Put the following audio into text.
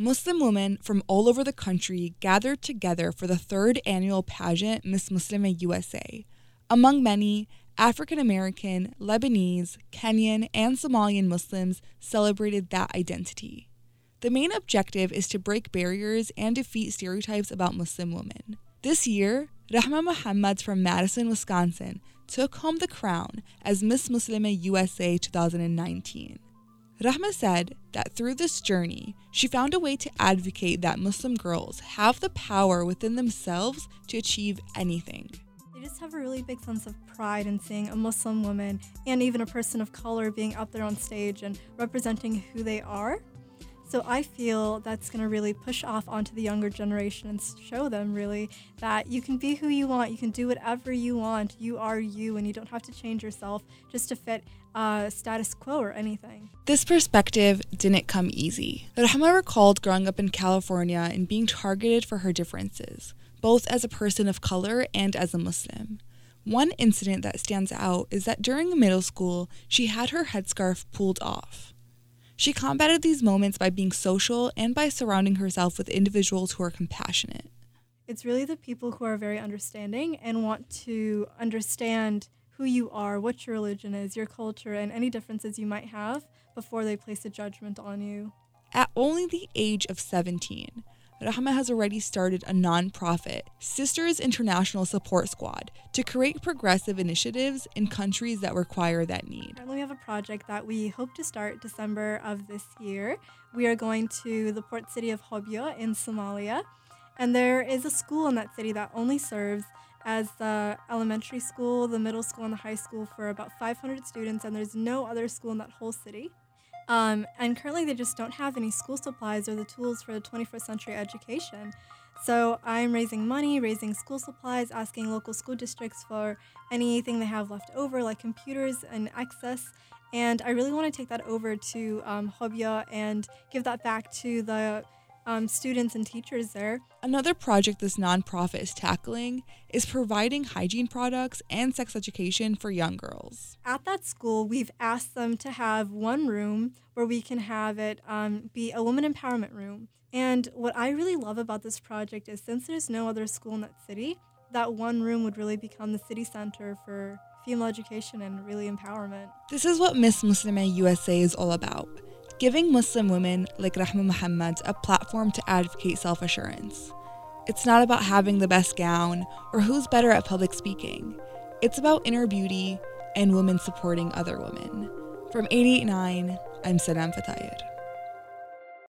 Muslim women from all over the country gathered together for the third annual pageant Miss Muslima USA. Among many, African American, Lebanese, Kenyan, and Somalian Muslims celebrated that identity. The main objective is to break barriers and defeat stereotypes about Muslim women. This year, Rahma Muhammad from Madison, Wisconsin, took home the crown as Miss Muslima USA 2019. Rahma said that through this journey, she found a way to advocate that Muslim girls have the power within themselves to achieve anything. They just have a really big sense of pride in seeing a Muslim woman and even a person of color being up there on stage and representing who they are. So I feel that's going to really push off onto the younger generation and show them really that you can be who you want, you can do whatever you want, you are you, and you don't have to change yourself just to fit uh, status quo or anything. This perspective didn't come easy. Rahma recalled growing up in California and being targeted for her differences, both as a person of color and as a Muslim. One incident that stands out is that during middle school, she had her headscarf pulled off. She combated these moments by being social and by surrounding herself with individuals who are compassionate. It's really the people who are very understanding and want to understand who you are, what your religion is, your culture, and any differences you might have before they place a judgment on you. At only the age of 17, Rahma has already started a nonprofit, Sisters International Support Squad, to create progressive initiatives in countries that require that need. We have a project that we hope to start December of this year. We are going to the port city of Hobyo in Somalia, and there is a school in that city that only serves as the elementary school, the middle school, and the high school for about 500 students, and there's no other school in that whole city. Um, and currently, they just don't have any school supplies or the tools for the 21st century education. So I'm raising money, raising school supplies, asking local school districts for anything they have left over, like computers and access. And I really want to take that over to um, Hobyo and give that back to the um, students and teachers there. Another project this nonprofit is tackling is providing hygiene products and sex education for young girls. At that school, we've asked them to have one room where we can have it um, be a woman empowerment room. And what I really love about this project is since there's no other school in that city, that one room would really become the city center for female education and really empowerment. This is what Miss Muslima USA is all about giving Muslim women like Rahma Muhammad a platform to advocate self assurance. It's not about having the best gown or who's better at public speaking. It's about inner beauty and women supporting other women. From 889, I'm Sadam Fatayed.